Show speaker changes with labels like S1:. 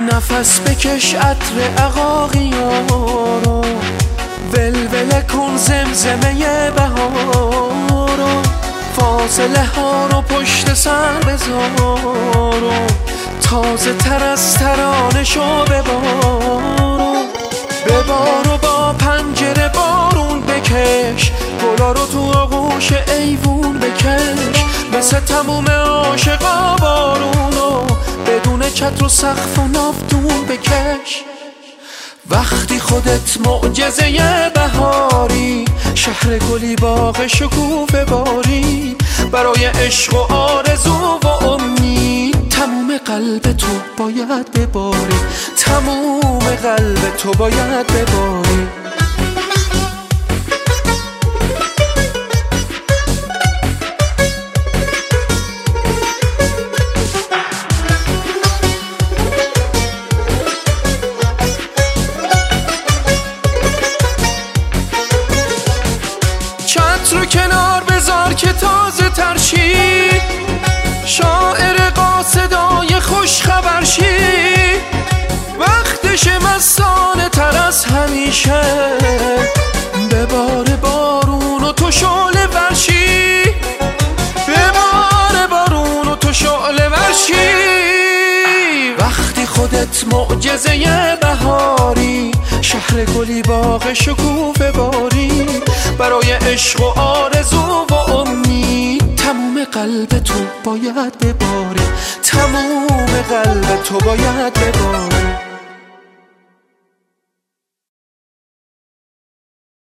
S1: نفس بکش عطر عقاقیارو ولول کن زمزمه بهارو فاصله ها رو پشت سر بذارو تازه تر از ترانه شو ببارو ببارو با پنجره بارون بکش. گلا رو تو آغوش ایوون بکش. مثل تموم عاشقا بارونو بدون چتر و سقف و نافدون بکش. وقتی خودت معجزه بهاری شهر گلی باغ شکوفه باری برای عشق و آرزو و امید. تموم قلب تو باید بباری. تموم قلب تو باید بباری. ترشی شاعر قاصدای خوش خبرشی وقتش مستانه تر از همیشه. ببار بارون و تو شعله ورشی. ببار بارون و تو شعله ورشی. وقتی خودت معجزه بهاری شهر گلی باغ شکوفه باری. برای عشق و آرزو و امید قلب تو باید بباری تموم قلب تو باید بباری